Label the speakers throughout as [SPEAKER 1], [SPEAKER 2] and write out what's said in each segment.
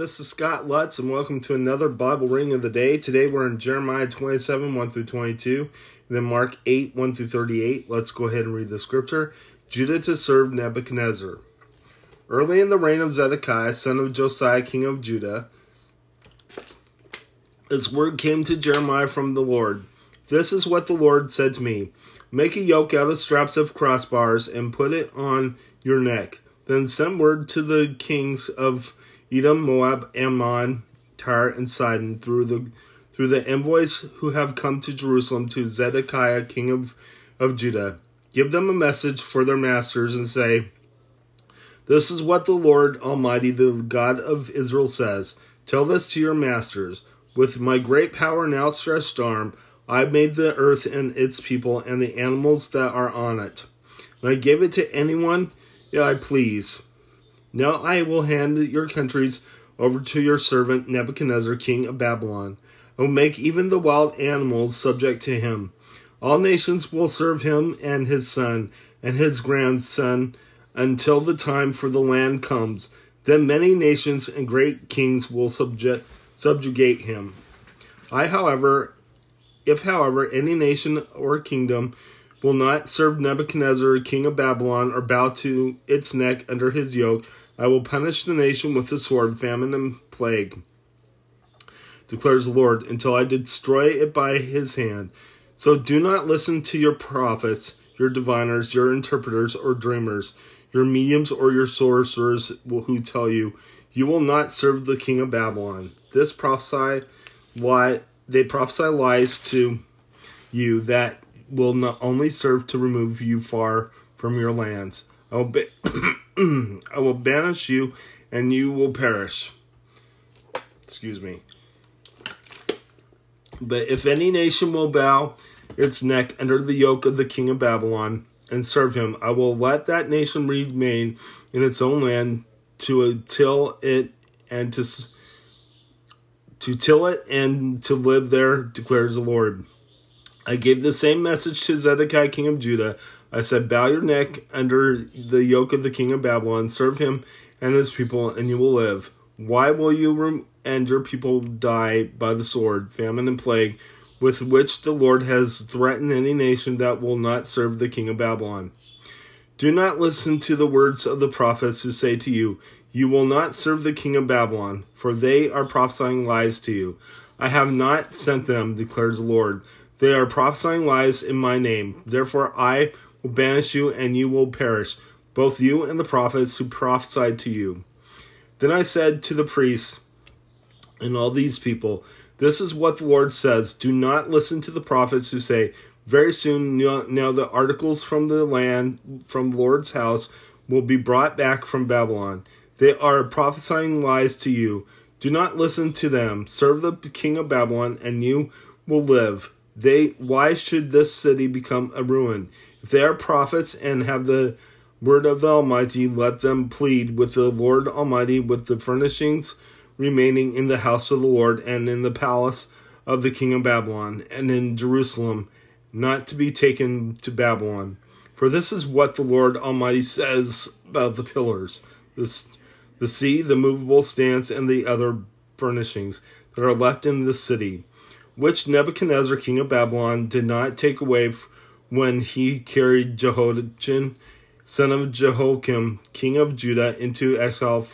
[SPEAKER 1] This is Scott Lutz, and welcome to another Bible reading of the day. Today we're in Jeremiah 27 1 through 22, and then Mark 8 1 through 38. Let's go ahead and read the scripture. Judah to serve Nebuchadnezzar. Early in the reign of Zedekiah, son of Josiah, king of Judah, this word came to Jeremiah from the Lord. This is what the Lord said to me Make a yoke out of straps of crossbars and put it on your neck. Then send word to the kings of Edom, Moab, Ammon, Tyre, and Sidon through the through the envoys who have come to Jerusalem to Zedekiah, king of, of Judah. Give them a message for their masters and say, This is what the Lord Almighty, the God of Israel, says. Tell this to your masters. With my great power and outstretched arm, I made the earth and its people and the animals that are on it. And I gave it to anyone I please. Now I will hand your countries over to your servant Nebuchadnezzar, king of Babylon. I will make even the wild animals subject to him. All nations will serve him and his son and his grandson until the time for the land comes. Then many nations and great kings will subject, subjugate him. I, however, if, however, any nation or kingdom will not serve Nebuchadnezzar, king of Babylon, or bow to its neck under his yoke, I will punish the nation with the sword, famine, and plague, declares the Lord, until I destroy it by his hand. So do not listen to your prophets, your diviners, your interpreters, or dreamers, your mediums, or your sorcerers who tell you, You will not serve the king of Babylon. This prophesy lie they prophesy lies to you that will not only serve to remove you far from your lands. I will, ba- I will banish you, and you will perish. Excuse me. But if any nation will bow its neck under the yoke of the king of Babylon and serve him, I will let that nation remain in its own land to till it and to to till it and to live there, declares the Lord. I gave the same message to Zedekiah, king of Judah. I said, Bow your neck under the yoke of the king of Babylon, serve him and his people, and you will live. Why will you and your people die by the sword, famine, and plague, with which the Lord has threatened any nation that will not serve the king of Babylon? Do not listen to the words of the prophets who say to you, You will not serve the king of Babylon, for they are prophesying lies to you. I have not sent them, declares the Lord. They are prophesying lies in my name. Therefore, I will banish you, and you will perish, both you and the prophets who prophesied to you. Then I said to the priests and all these people, This is what the Lord says Do not listen to the prophets who say, Very soon now the articles from the land, from the Lord's house, will be brought back from Babylon. They are prophesying lies to you. Do not listen to them. Serve the king of Babylon, and you will live. They why should this city become a ruin? If they are prophets and have the word of the Almighty, let them plead with the Lord Almighty with the furnishings remaining in the house of the Lord and in the palace of the king of Babylon and in Jerusalem, not to be taken to Babylon. For this is what the Lord Almighty says about the pillars, the sea, the movable stands, and the other furnishings that are left in the city which Nebuchadnezzar, king of Babylon, did not take away when he carried Jehoiachin, son of Jehoiakim, king of Judah, into exile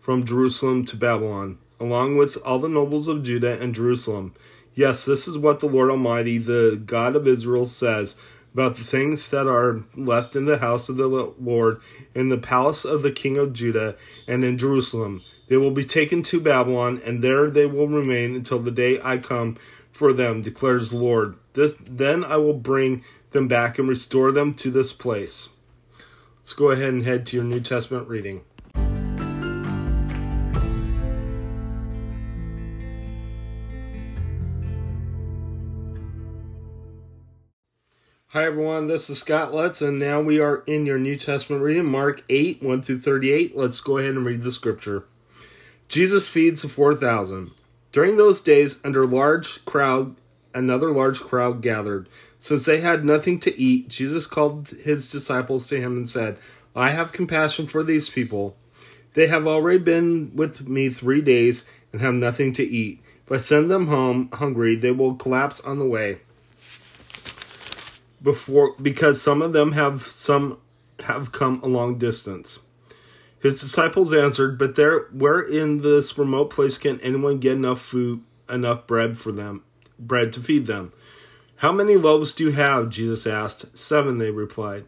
[SPEAKER 1] from Jerusalem to Babylon, along with all the nobles of Judah and Jerusalem. Yes, this is what the Lord Almighty, the God of Israel, says about the things that are left in the house of the Lord, in the palace of the king of Judah, and in Jerusalem. They will be taken to Babylon, and there they will remain until the day I come for them, declares the Lord. This then I will bring them back and restore them to this place. Let's go ahead and head to your New Testament reading. Hi everyone, this is Scott Lutz, and now we are in your New Testament reading, Mark 8, 1 through 38. Let's go ahead and read the scripture. Jesus feeds the 4,000. During those days, under large crowd, another large crowd gathered. Since they had nothing to eat, Jesus called his disciples to him and said, I have compassion for these people. They have already been with me three days and have nothing to eat. If I send them home hungry, they will collapse on the way. Before because some of them have some have come a long distance. His disciples answered, But there where in this remote place can anyone get enough food enough bread for them bread to feed them? How many loaves do you have? Jesus asked. Seven, they replied.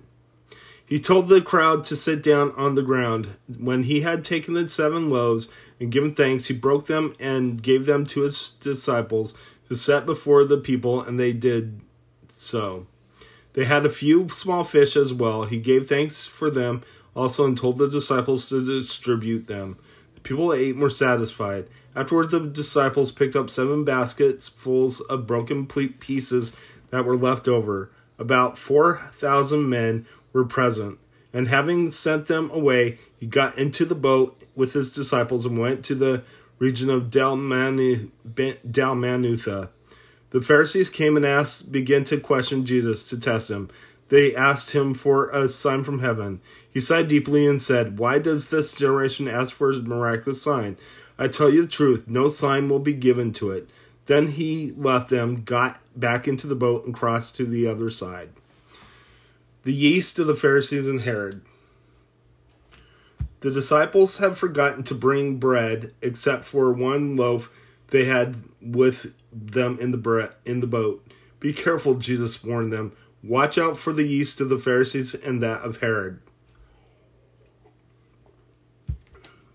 [SPEAKER 1] He told the crowd to sit down on the ground. When he had taken the seven loaves and given thanks, he broke them and gave them to his disciples to set before the people, and they did so. They had a few small fish as well. He gave thanks for them also and told the disciples to distribute them. The people ate and were satisfied. Afterwards, the disciples picked up seven baskets full of broken pieces that were left over. About 4,000 men were present. And having sent them away, he got into the boat with his disciples and went to the region of Dalmanutha. The Pharisees came and asked, began to question Jesus to test him. They asked him for a sign from heaven. He sighed deeply and said, Why does this generation ask for a miraculous sign? I tell you the truth, no sign will be given to it. Then he left them, got back into the boat, and crossed to the other side. The yeast of the Pharisees and Herod. The disciples have forgotten to bring bread except for one loaf they had with them in the bre- in the boat. Be careful, Jesus warned them. Watch out for the yeast of the Pharisees and that of Herod.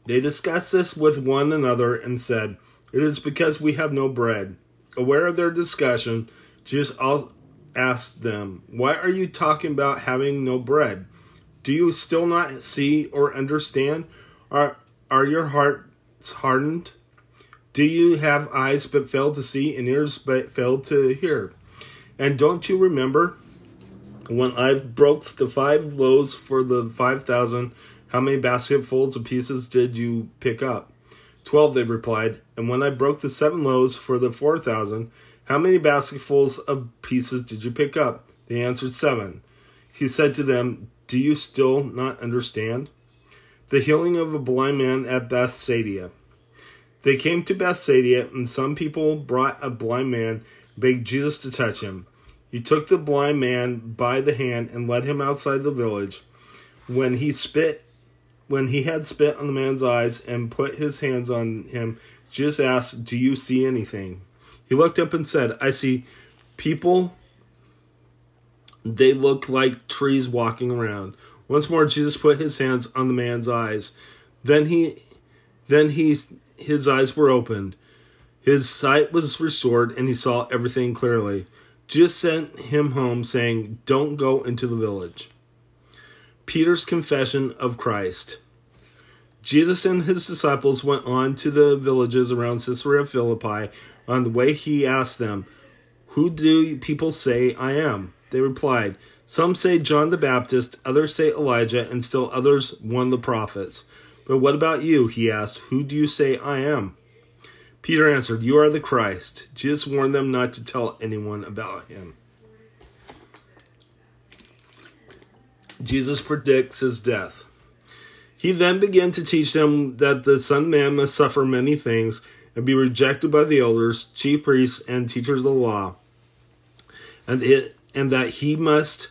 [SPEAKER 1] They discussed this with one another and said, It is because we have no bread. Aware of their discussion, Jesus asked them, Why are you talking about having no bread? Do you still not see or understand? Are, are your hearts hardened? Do you have eyes but fail to see and ears but fail to hear? And don't you remember when I broke the five loaves for the five thousand? How many basketfuls of pieces did you pick up? Twelve, they replied. And when I broke the seven loaves for the four thousand, how many basketfuls of pieces did you pick up? They answered, Seven. He said to them, Do you still not understand? The healing of a blind man at Bethsaida. They came to Bethsaida, and some people brought a blind man, begged Jesus to touch him. He took the blind man by the hand and led him outside the village. When he spit when he had spit on the man's eyes and put his hands on him, Jesus asked, Do you see anything? He looked up and said, I see people. They look like trees walking around. Once more, Jesus put his hands on the man's eyes. Then he, then he, his eyes were opened. His sight was restored, and he saw everything clearly. Jesus sent him home, saying, "Don't go into the village." Peter's confession of Christ. Jesus and his disciples went on to the villages around Caesarea Philippi. On the way, he asked them, Who do people say I am? They replied, Some say John the Baptist, others say Elijah, and still others one of the prophets. But what about you? He asked, Who do you say I am? Peter answered, You are the Christ. Jesus warned them not to tell anyone about him. Jesus predicts his death. He then began to teach them that the Son of Man must suffer many things and be rejected by the elders, chief priests, and teachers of the law, and it and that he must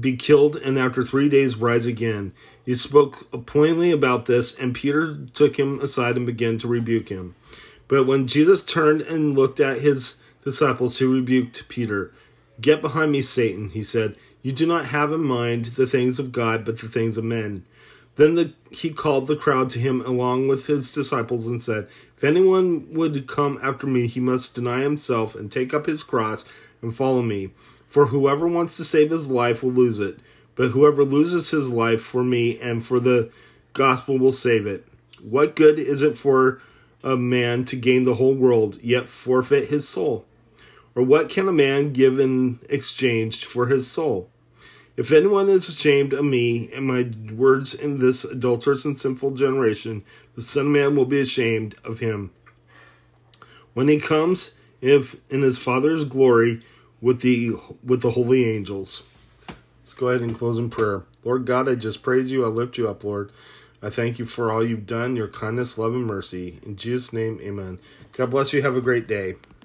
[SPEAKER 1] be killed and after three days rise again. He spoke plainly about this, and Peter took him aside and began to rebuke him. But when Jesus turned and looked at his disciples, he rebuked Peter. Get behind me, Satan, he said. You do not have in mind the things of God, but the things of men. Then the, he called the crowd to him along with his disciples and said, If anyone would come after me, he must deny himself and take up his cross and follow me. For whoever wants to save his life will lose it, but whoever loses his life for me and for the gospel will save it. What good is it for a man to gain the whole world, yet forfeit his soul? Or what can a man give in exchange for his soul? If anyone is ashamed of me and my words in this adulterous and sinful generation, the Son of Man will be ashamed of him. When he comes, if in his Father's glory with the with the holy angels. Let's go ahead and close in prayer. Lord God, I just praise you. I lift you up, Lord. I thank you for all you've done, your kindness, love, and mercy. In Jesus' name, amen. God bless you. Have a great day.